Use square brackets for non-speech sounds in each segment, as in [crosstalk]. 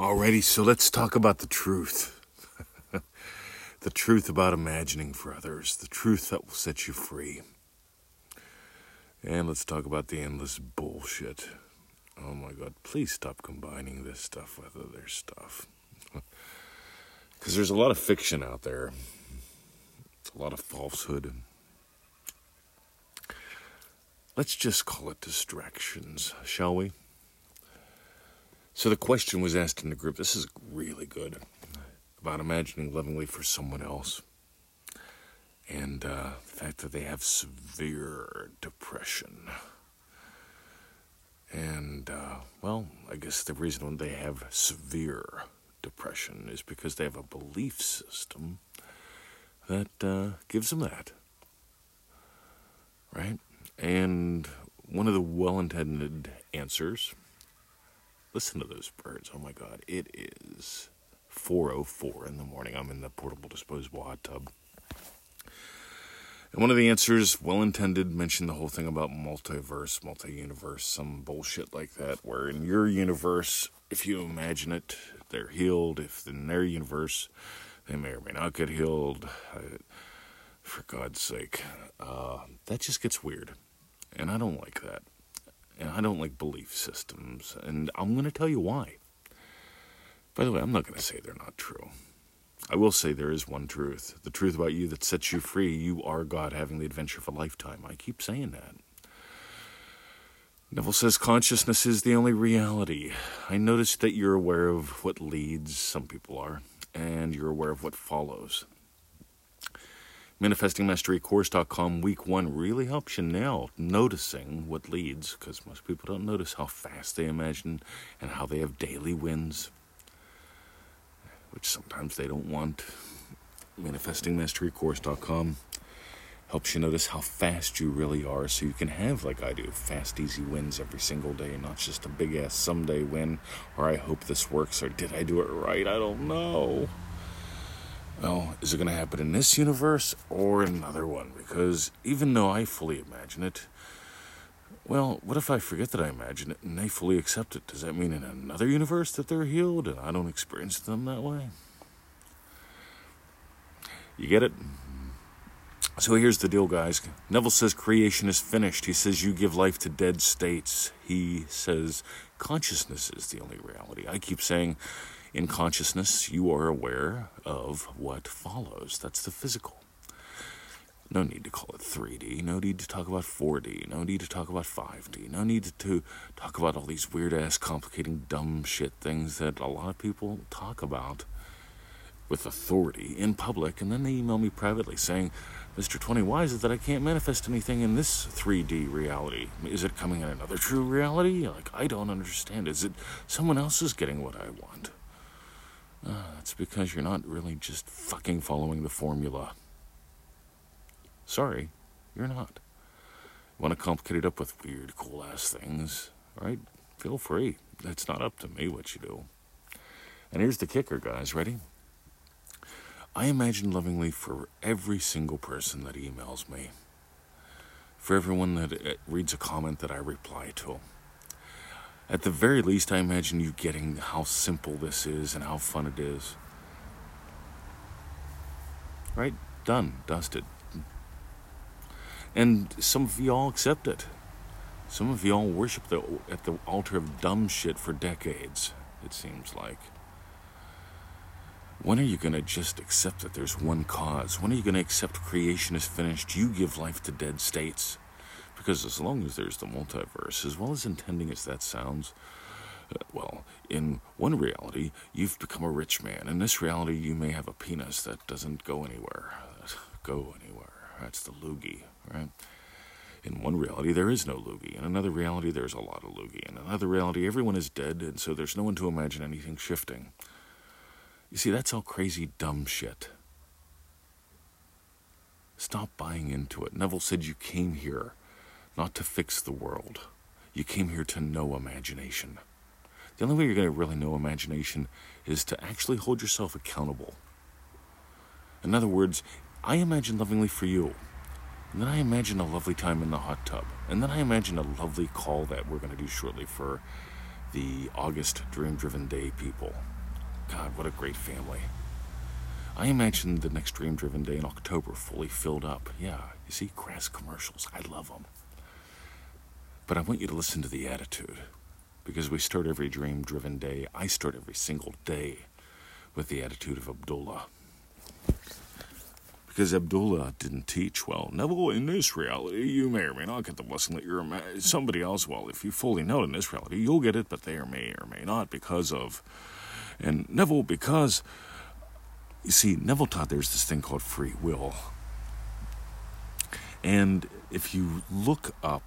Alrighty, so let's talk about the truth. [laughs] the truth about imagining for others, the truth that will set you free. And let's talk about the endless bullshit. Oh my god, please stop combining this stuff with other stuff. [laughs] Because there's a lot of fiction out there, a lot of falsehood. Let's just call it distractions, shall we? So the question was asked in the group this is really good about imagining lovingly for someone else and uh, the fact that they have severe depression. And, uh, well, I guess the reason they have severe depression is because they have a belief system that uh, gives them that. Right? And one of the well intended answers listen to those birds. Oh my God. It is 4.04 in the morning. I'm in the portable disposable hot tub. And one of the answers, well intended, mentioned the whole thing about multiverse, multi universe, some bullshit like that, where in your universe, if you imagine it, they're healed. If in their universe, they may or may not get healed. for God's sake, uh, that just gets weird. And I don't like that. And I don't like belief systems. And I'm going to tell you why. By the way, I'm not going to say they're not true. I will say there is one truth the truth about you that sets you free. You are God having the adventure of a lifetime. I keep saying that. Neville says consciousness is the only reality. I notice that you're aware of what leads, some people are, and you're aware of what follows. ManifestingMasteryCourse.com week one really helps you nail noticing what leads, because most people don't notice how fast they imagine and how they have daily wins which sometimes they don't want. ManifestingMasteryCourse.com helps you notice how fast you really are so you can have, like I do, fast, easy wins every single day, not just a big ass someday win, or I hope this works, or did I do it right? I don't know. Well, is it going to happen in this universe or another one? Because even though I fully imagine it, well, what if I forget that I imagine it and they fully accept it? Does that mean in another universe that they're healed and I don't experience them that way? You get it? So here's the deal, guys. Neville says creation is finished. He says you give life to dead states. He says consciousness is the only reality. I keep saying in consciousness, you are aware of what follows. That's the physical. No need to call it 3D. No need to talk about 4D. No need to talk about 5D. No need to talk about all these weird ass, complicating, dumb shit things that a lot of people talk about with authority in public. And then they email me privately saying, Mr. 20, why is it that I can't manifest anything in this 3D reality? Is it coming in another true reality? Like, I don't understand. Is it someone else is getting what I want? Uh, that's because you're not really just fucking following the formula. Sorry, you're not. You Want to complicate it up with weird, cool ass things? All right, feel free. It's not up to me what you do. And here's the kicker, guys. Ready? I imagine lovingly for every single person that emails me, for everyone that uh, reads a comment that I reply to. At the very least, I imagine you getting how simple this is and how fun it is. Right? Done. Dusted. And some of y'all accept it. Some of y'all worship the, at the altar of dumb shit for decades, it seems like. When are you going to just accept that there's one cause? When are you going to accept creation is finished? You give life to dead states. Because as long as there's the multiverse, as well as intending as that sounds, uh, well, in one reality, you've become a rich man. In this reality, you may have a penis that doesn't go anywhere. [laughs] Go anywhere. That's the loogie, right? In one reality, there is no loogie. In another reality, there's a lot of loogie. In another reality, everyone is dead, and so there's no one to imagine anything shifting. You see, that's all crazy, dumb shit. Stop buying into it. Neville said you came here not to fix the world. You came here to know imagination. The only way you're going to really know imagination is to actually hold yourself accountable. In other words, I imagine lovingly for you. And then I imagine a lovely time in the hot tub. And then I imagine a lovely call that we're going to do shortly for the August Dream Driven Day people. God, what a great family. I imagine the next Dream Driven Day in October fully filled up. Yeah, you see, grass commercials. I love them. But I want you to listen to the attitude because we start every Dream Driven Day. I start every single day with the attitude of Abdullah. Because Abdullah didn't teach well. Neville, in this reality, you may or may not get the blessing that you're somebody else. Well, if you fully know in this reality, you'll get it, but they may or may not because of. And Neville, because you see, Neville taught there's this thing called free will. And if you look up,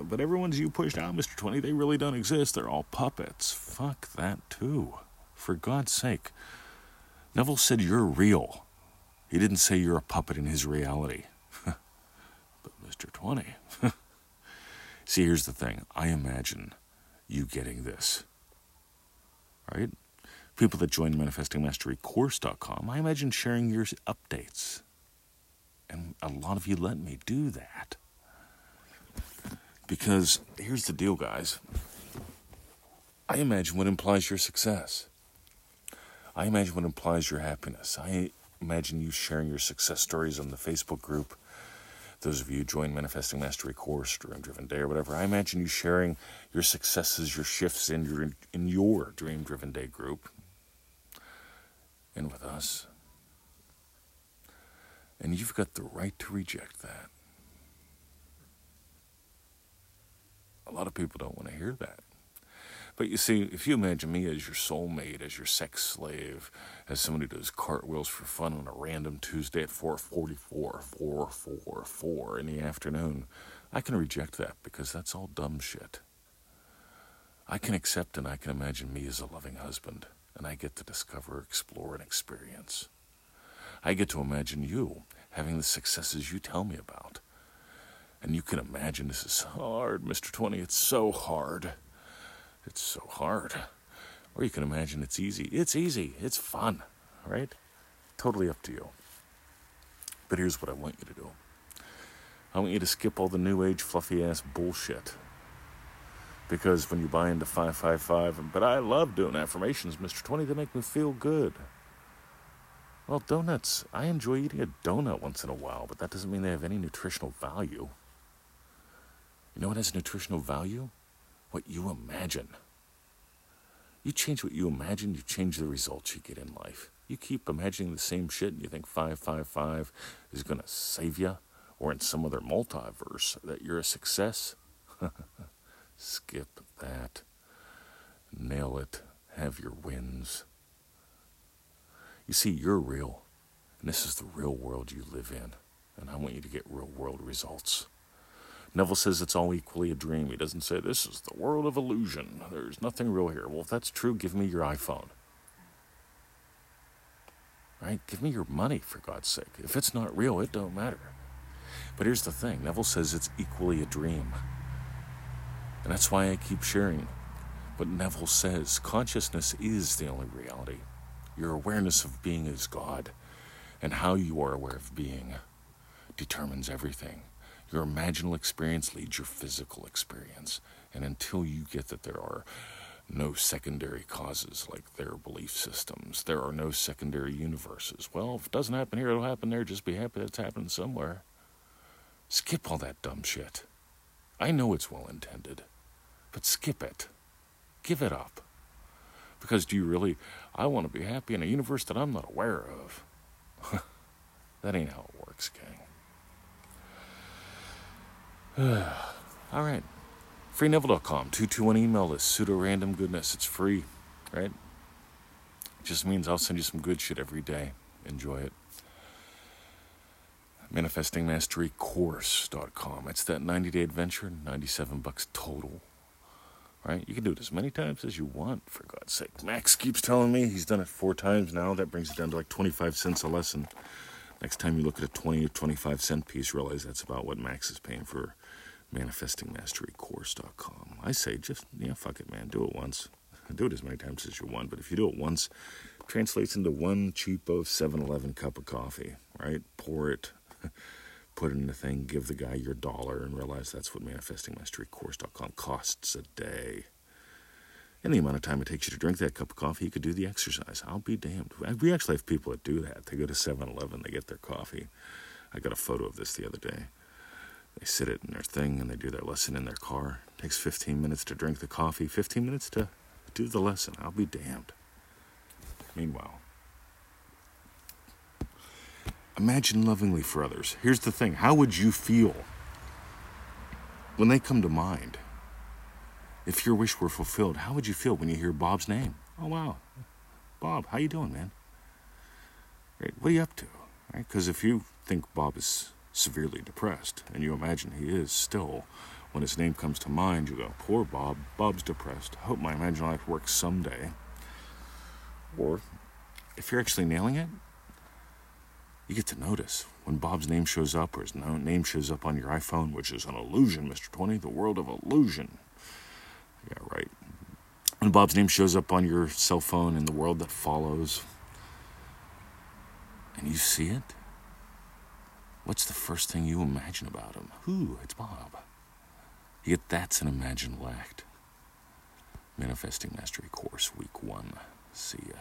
Uh, but everyone's you pushed out, Mr. 20, they really don't exist. They're all puppets. Fuck that, too. For God's sake. Neville said you're real. He didn't say you're a puppet in his reality. [laughs] but Mr. 20. [laughs] See, here's the thing I imagine you getting this. Right? people that join manifestingmasterycourse.com, I imagine sharing your updates. And a lot of you let me do that. Because here's the deal, guys. I imagine what implies your success. I imagine what implies your happiness. I imagine you sharing your success stories on the Facebook group. Those of you who join Manifesting Mastery course, Dream Driven Day, or whatever, I imagine you sharing your successes, your shifts in your in your Dream Driven Day group and with us. And you've got the right to reject that. A lot of people don't want to hear that. But you see, if you imagine me as your soulmate, as your sex slave, as someone who does cartwheels for fun on a random Tuesday at 4:44, 444 in the afternoon, I can reject that because that's all dumb shit. I can accept and I can imagine me as a loving husband and I get to discover, explore, and experience. I get to imagine you having the successes you tell me about. And you can imagine this is hard, Mr. 20. It's so hard. It's so hard. Or you can imagine it's easy. It's easy. It's fun, right? Totally up to you. But here's what I want you to do I want you to skip all the new age, fluffy ass bullshit because when you buy into 555, but I love doing affirmations, Mr. 20, they make me feel good. Well, donuts, I enjoy eating a donut once in a while, but that doesn't mean they have any nutritional value. You know what has nutritional value? What you imagine. You change what you imagine, you change the results you get in life. You keep imagining the same shit and you think 555 is going to save you, or in some other multiverse that you're a success. [laughs] Skip that. Nail it. Have your wins. You see, you're real. And this is the real world you live in. And I want you to get real world results. Neville says it's all equally a dream. He doesn't say this is the world of illusion. There's nothing real here. Well, if that's true, give me your iPhone. Right? Give me your money, for God's sake. If it's not real, it don't matter. But here's the thing Neville says it's equally a dream. And that's why I keep sharing what Neville says consciousness is the only reality. Your awareness of being is God, and how you are aware of being determines everything. Your imaginal experience leads your physical experience. And until you get that there are no secondary causes like their belief systems, there are no secondary universes. Well, if it doesn't happen here, it'll happen there. Just be happy it's happening somewhere. Skip all that dumb shit. I know it's well intended. But skip it. Give it up. Because do you really, I want to be happy in a universe that I'm not aware of. [laughs] that ain't how it works, gang. [sighs] All right. FreeNeville.com, 221 email list, pseudo random goodness. It's free, right? It just means I'll send you some good shit every day. Enjoy it. ManifestingMasteryCourse.com. It's that 90 day adventure, 97 bucks total right? You can do it as many times as you want, for God's sake. Max keeps telling me he's done it four times now. That brings it down to like 25 cents a lesson. Next time you look at a 20 or 25 cent piece, realize that's about what Max is paying for manifestingmasterycourse.com. I say just, yeah, fuck it, man. Do it once. Do it as many times as you want. But if you do it once, it translates into one cheapo 7 Eleven cup of coffee, right? Pour it. [laughs] put it in the thing, give the guy your dollar, and realize that's what manifestingmasterycourse.com costs a day. in the amount of time it takes you to drink that cup of coffee, you could do the exercise. I'll be damned. We actually have people that do that. They go to 7 Eleven, they get their coffee. I got a photo of this the other day. They sit it in their thing and they do their lesson in their car. It takes 15 minutes to drink the coffee, 15 minutes to do the lesson. I'll be damned. Meanwhile, imagine lovingly for others. Here's the thing how would you feel when they come to mind? If your wish were fulfilled, how would you feel when you hear Bob's name? Oh wow, Bob, how you doing, man? Right, what are you up to? Right, because if you think Bob is severely depressed, and you imagine he is still, when his name comes to mind, you go, "Poor Bob. Bob's depressed. I hope my imagined life works someday." Or, if you're actually nailing it, you get to notice when Bob's name shows up or his name shows up on your iPhone, which is an illusion, Mr. 20, the world of illusion. Yeah, right. When Bob's name shows up on your cell phone in the world that follows, and you see it, what's the first thing you imagine about him? Ooh, it's Bob. Yet that's an imaginal act. Manifesting Mastery Course, Week 1. See ya.